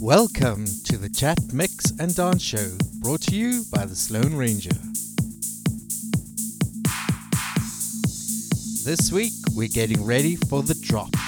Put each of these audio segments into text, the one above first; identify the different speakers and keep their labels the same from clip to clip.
Speaker 1: Welcome to the Chat Mix and Dance Show, brought to you by the Sloan Ranger. This week, we're getting ready for the drop.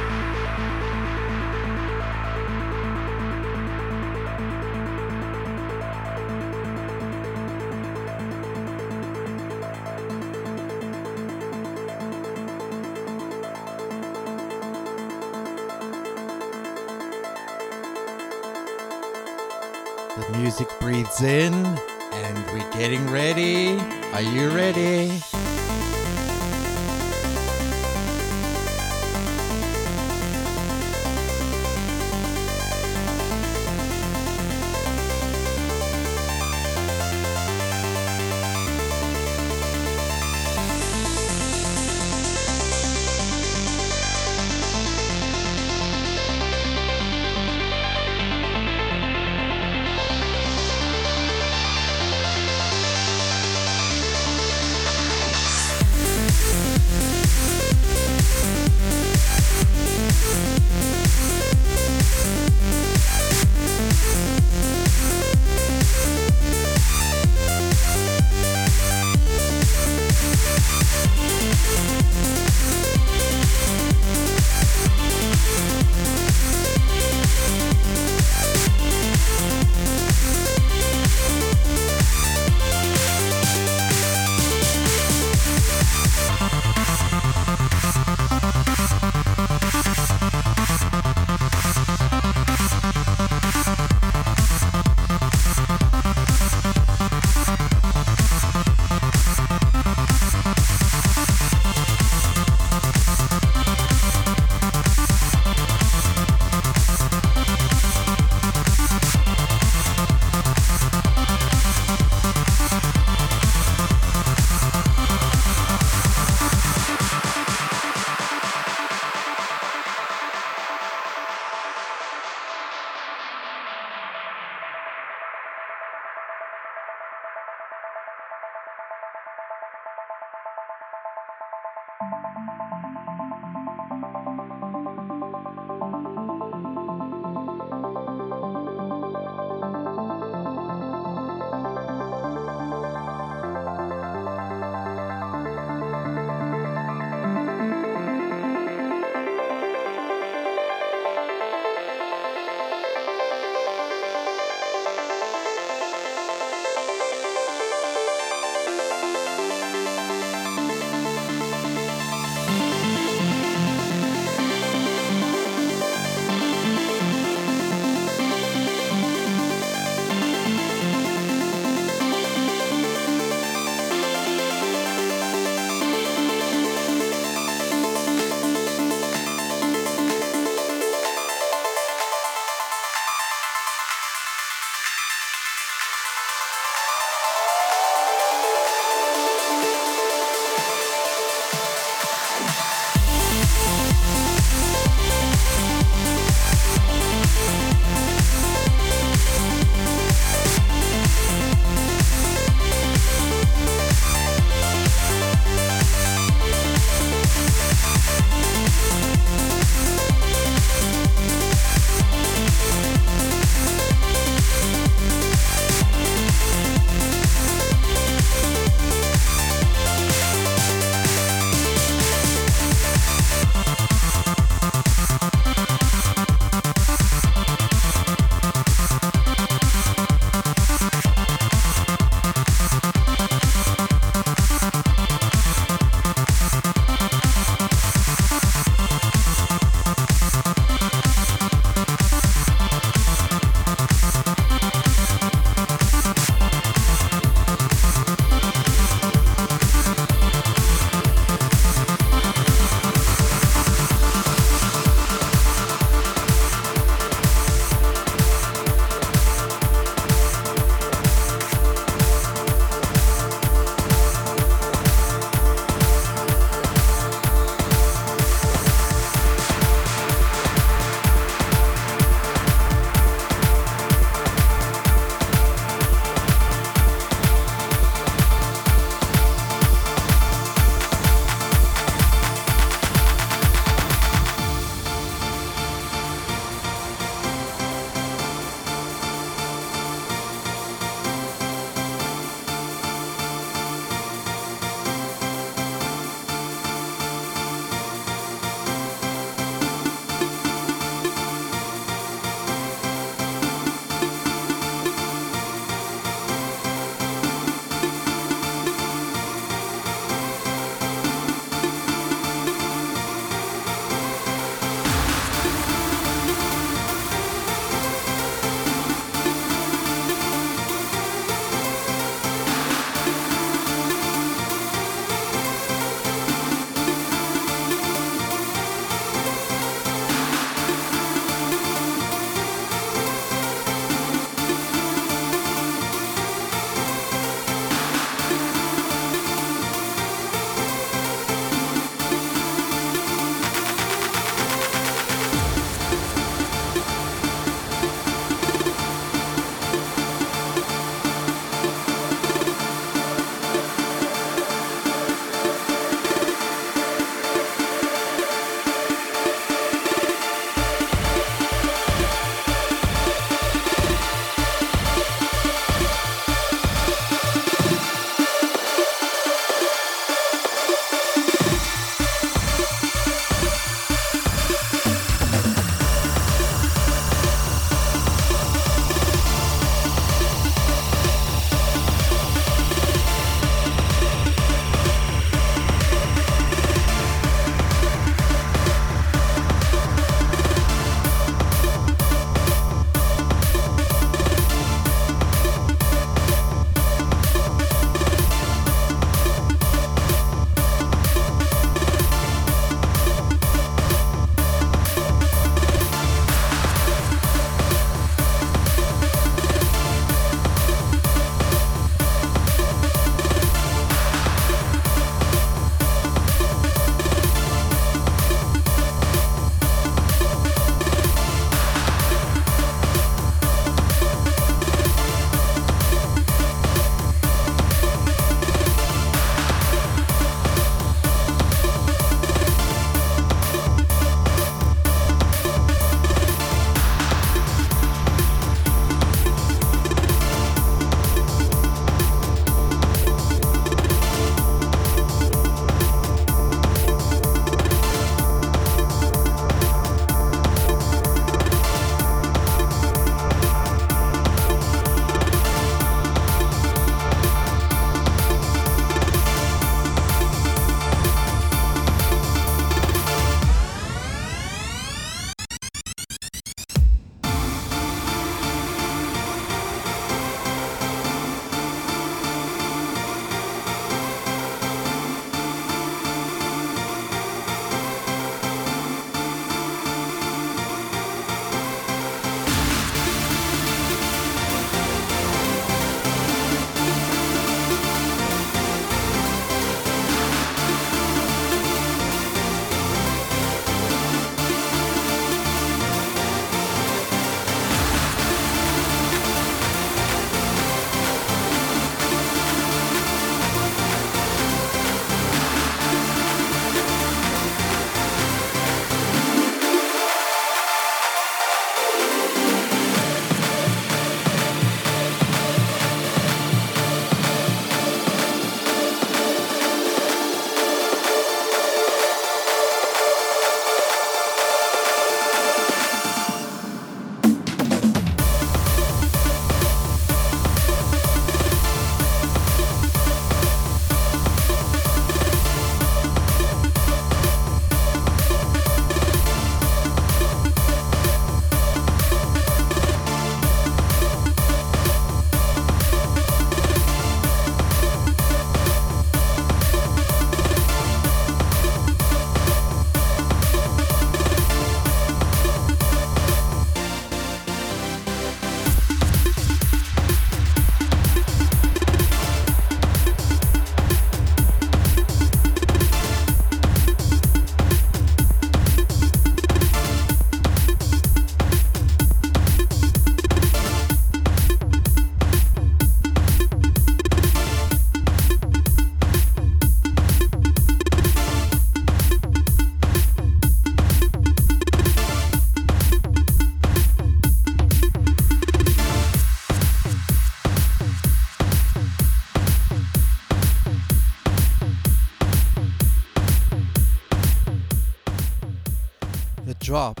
Speaker 1: Drop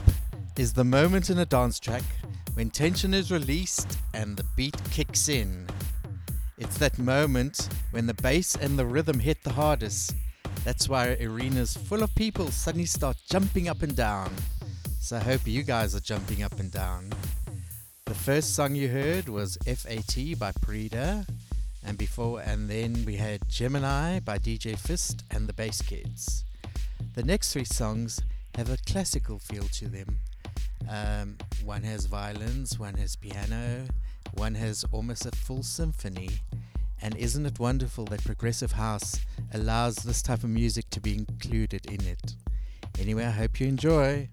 Speaker 1: is the moment in a dance track when tension is released and the beat kicks in. It's that moment when the bass and the rhythm hit the hardest. That's why arenas full of people suddenly start jumping up and down. So I hope you guys are jumping up and down. The first song you heard was FAT by Prida, and before and then we had Gemini by DJ Fist and the Bass Kids. The next three songs have a classical feel to them. Um, one has violins, one has piano, one has almost a full symphony. And isn't it wonderful that Progressive House allows this type of music to be included in it? Anyway, I hope you enjoy.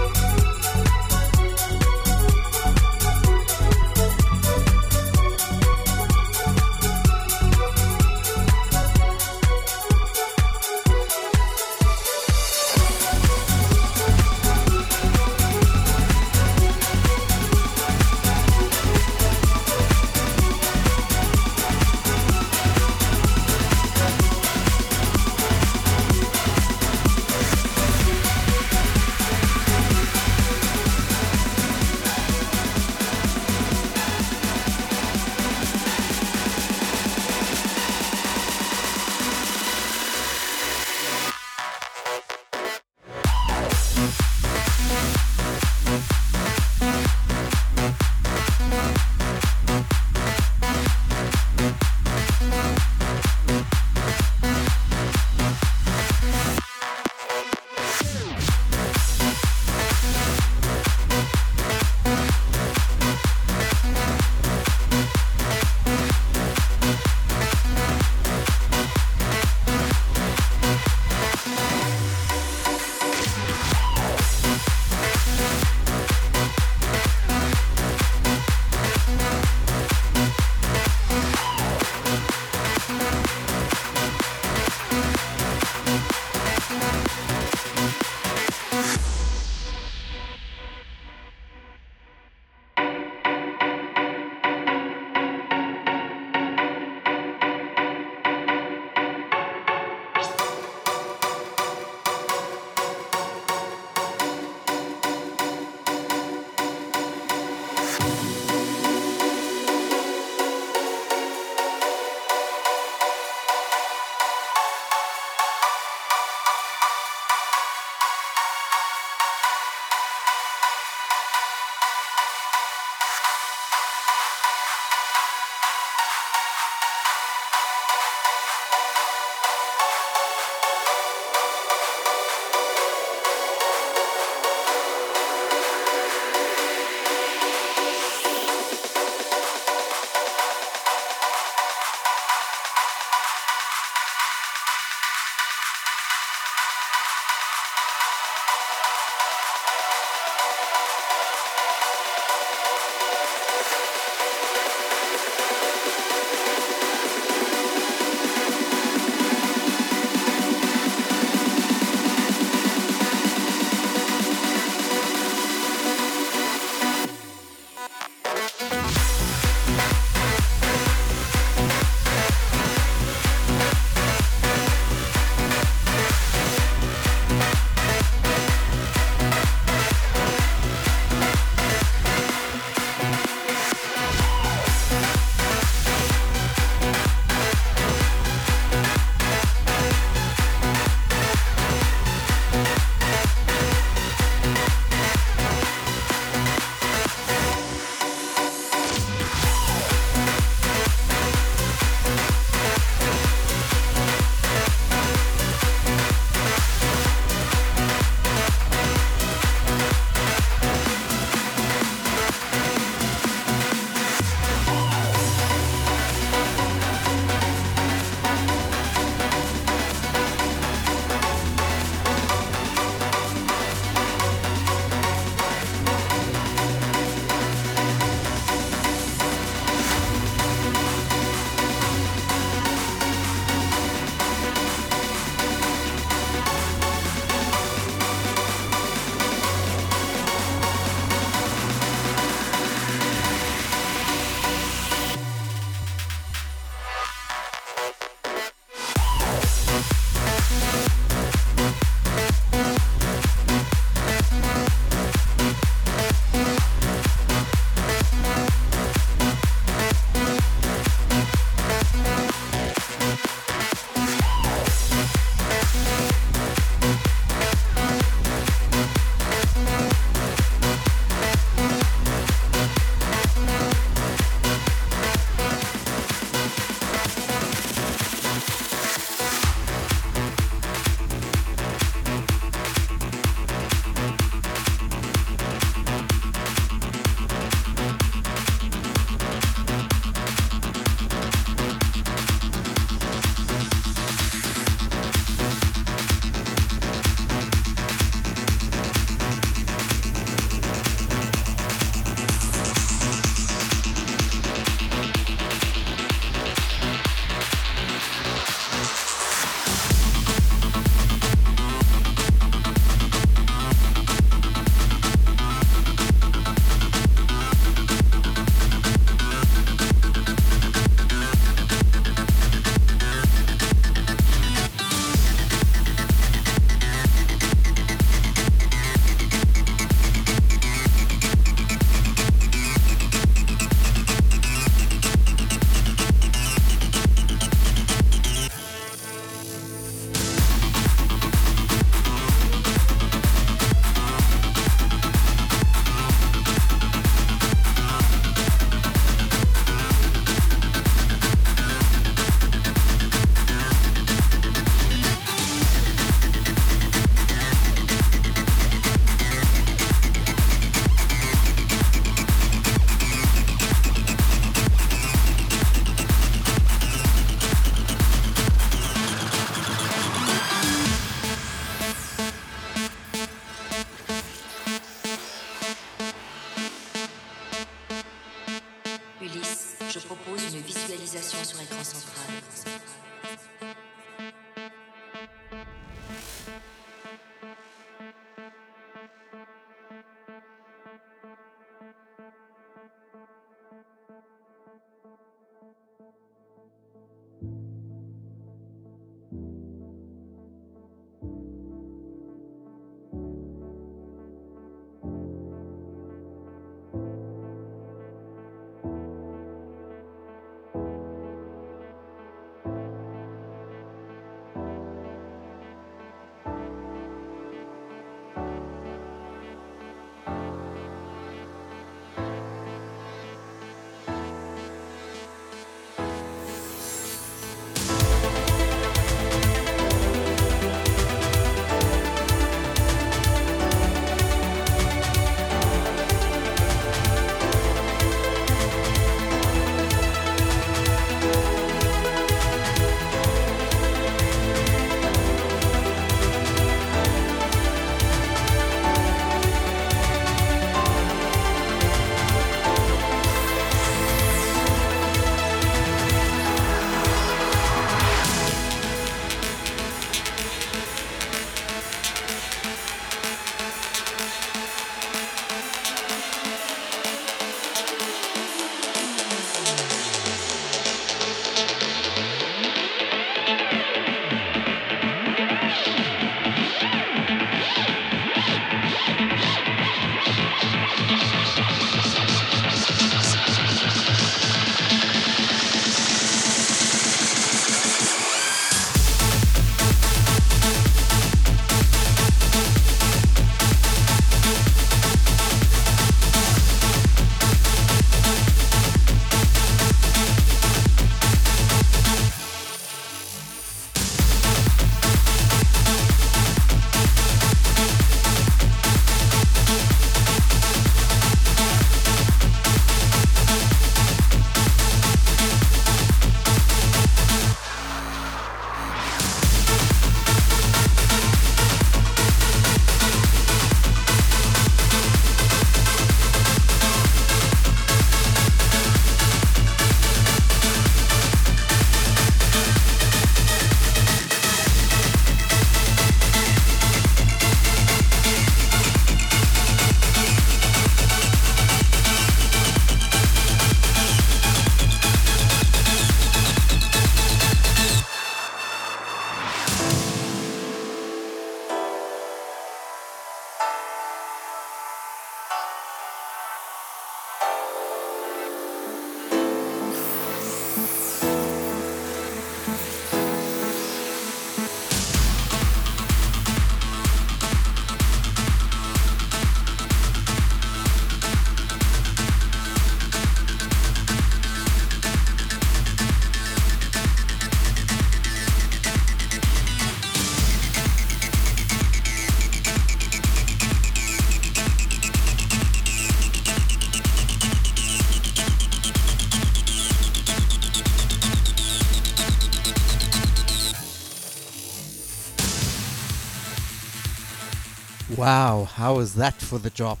Speaker 1: Wow, how was that for the drop?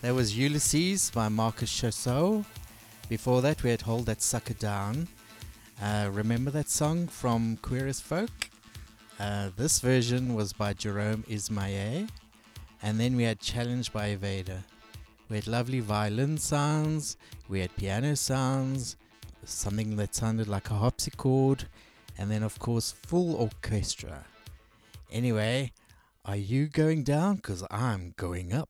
Speaker 1: That was Ulysses by Marcus Chasseau. Before that, we had Hold That Sucker Down. Uh, remember that song from Queer as Folk? Uh, this version was by Jerome Isma-Ae. And then we had Challenge by Evader. We had lovely violin sounds, we had piano sounds, something that sounded like a harpsichord, and then, of course, full orchestra. Anyway, are you going down? Because I'm going up.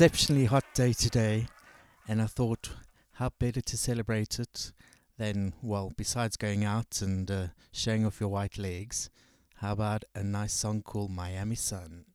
Speaker 1: Exceptionally hot day today, and I thought, how better to celebrate it than, well, besides going out and uh, showing off your white legs, how about a nice song called Miami Sun?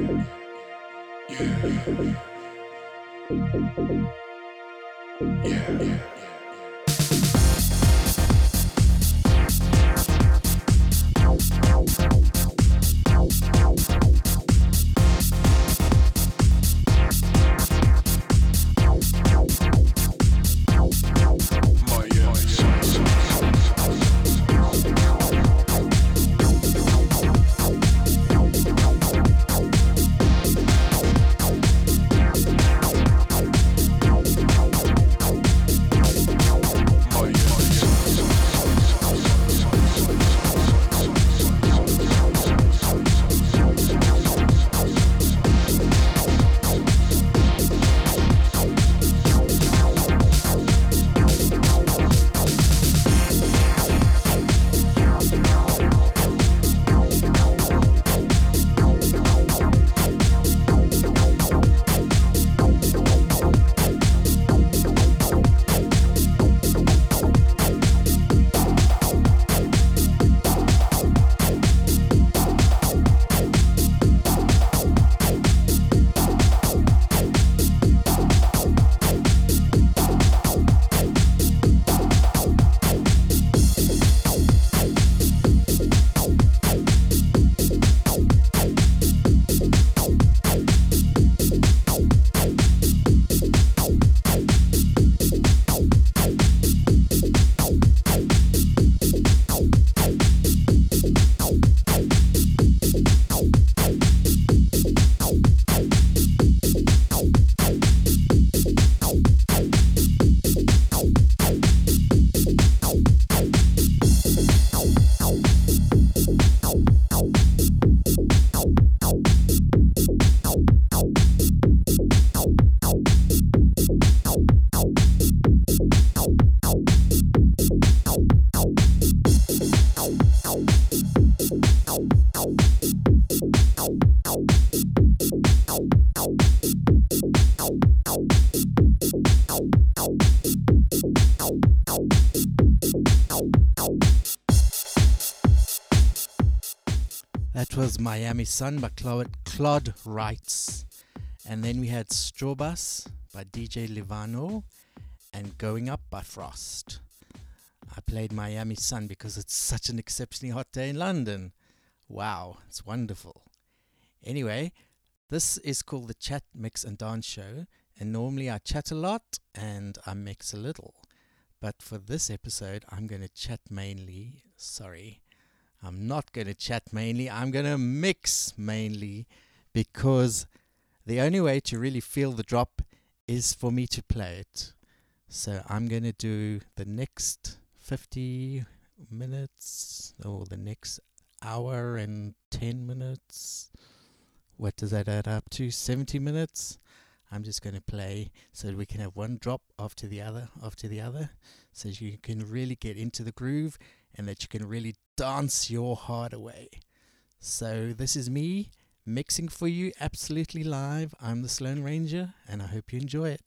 Speaker 1: Yeah. Yeah. yeah. Was Miami Sun by Claude, Claude Wrights. And then we had Strawbus by DJ Livano and Going Up by Frost. I played Miami Sun because it's such an exceptionally hot day in London. Wow, it's wonderful. Anyway, this is called the Chat Mix and Dance Show, and normally I chat a lot and I mix a little. But for this episode, I'm going to chat mainly. Sorry, I'm not going to chat mainly, I'm going to mix mainly because the only way to really feel the drop is for me to play it. So I'm going to do the next 50 minutes or the next hour and 10 minutes. What does that add up to? 70 minutes? I'm just going to play so we can have one drop after the other, after the other, so you can really get into the groove and that you can really dance your heart away. So, this is me mixing for you absolutely live. I'm the Sloan Ranger, and I hope you enjoy it.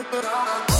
Speaker 2: Oh, oh, oh, oh.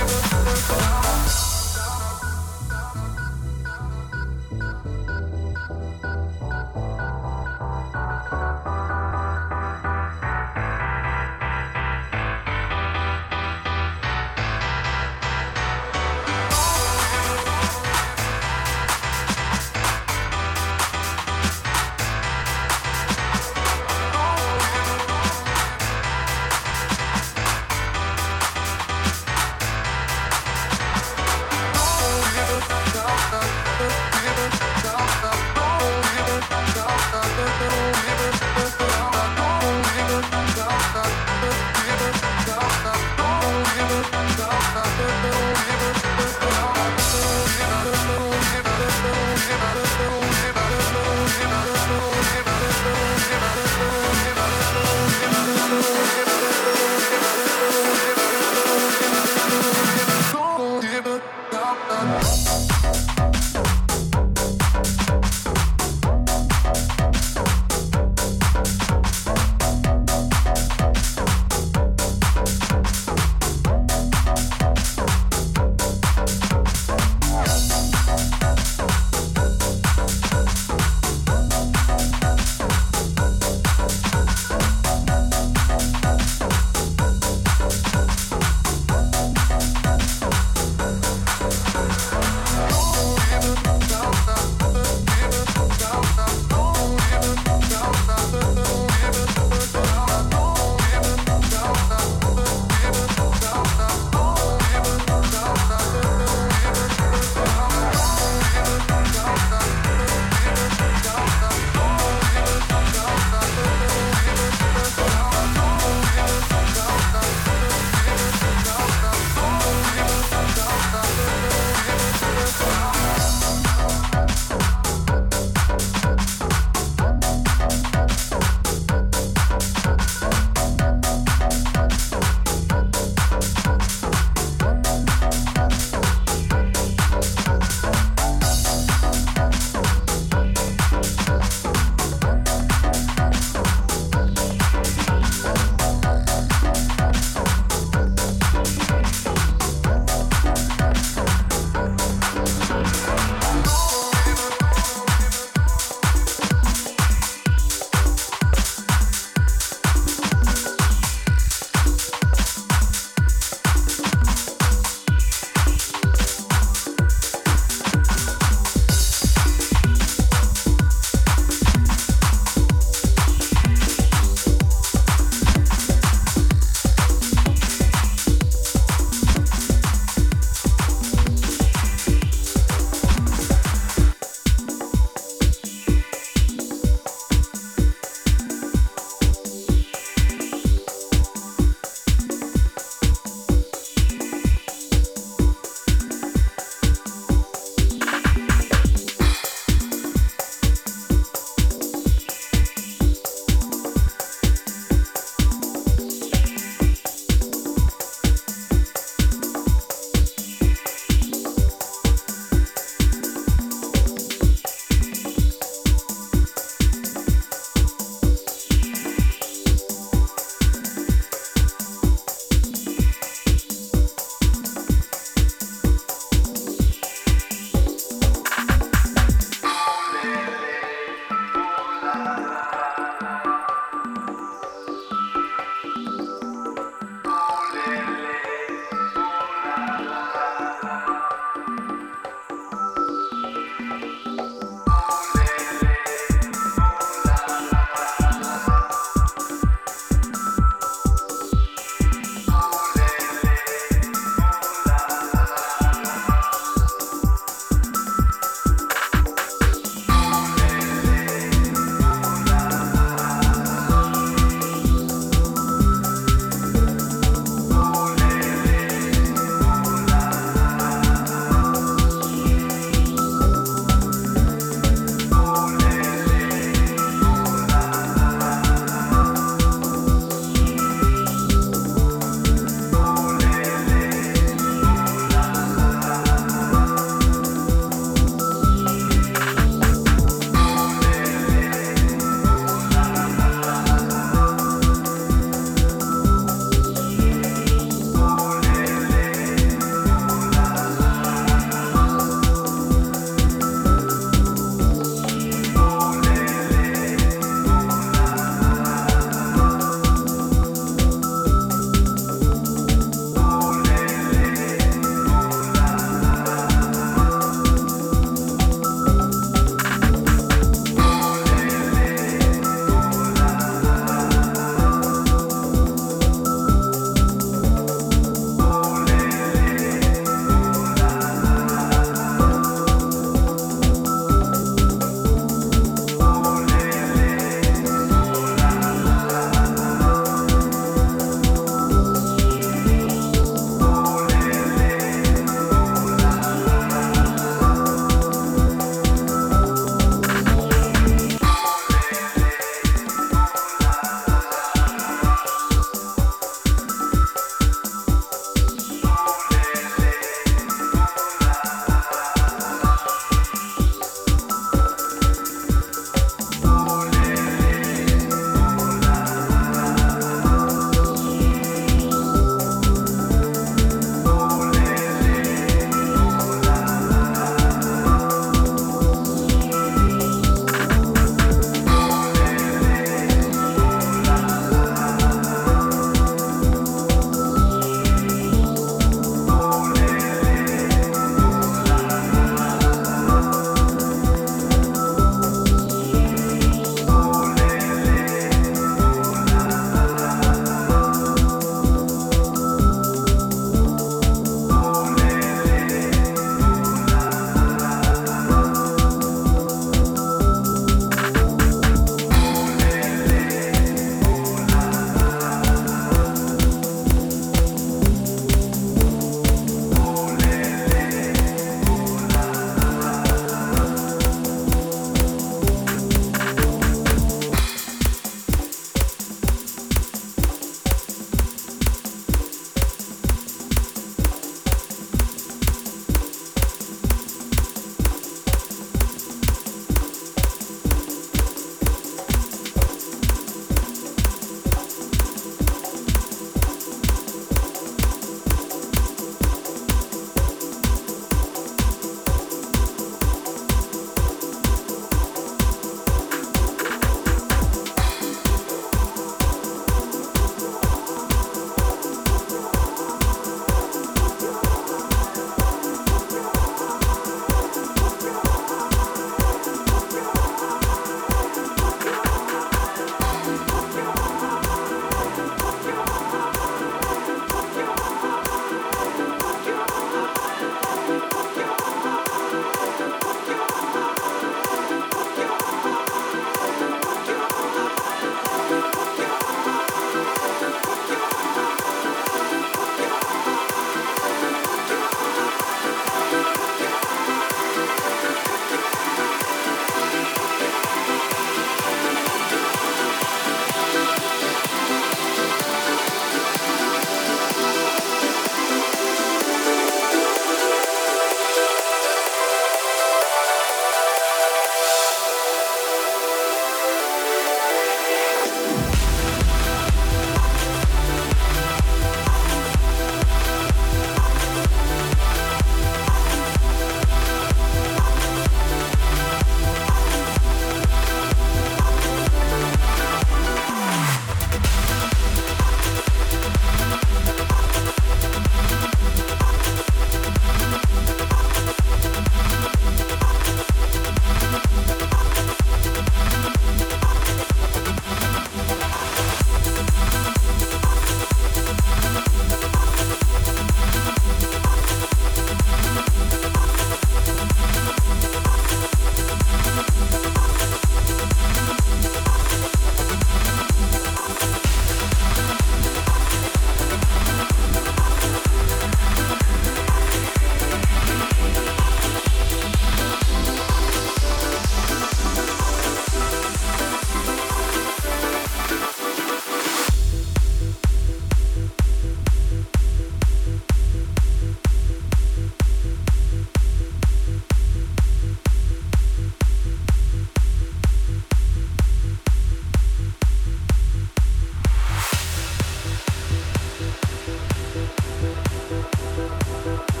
Speaker 1: Bye.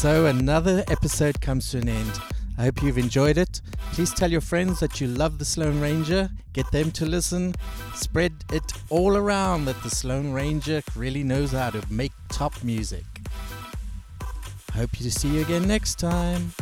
Speaker 1: So another episode comes to an end. I hope you've enjoyed it. Please tell your friends that you love the Sloan Ranger. Get them to listen. Spread it all around that the Sloan Ranger really knows how to make top music. Hope to see you again next time.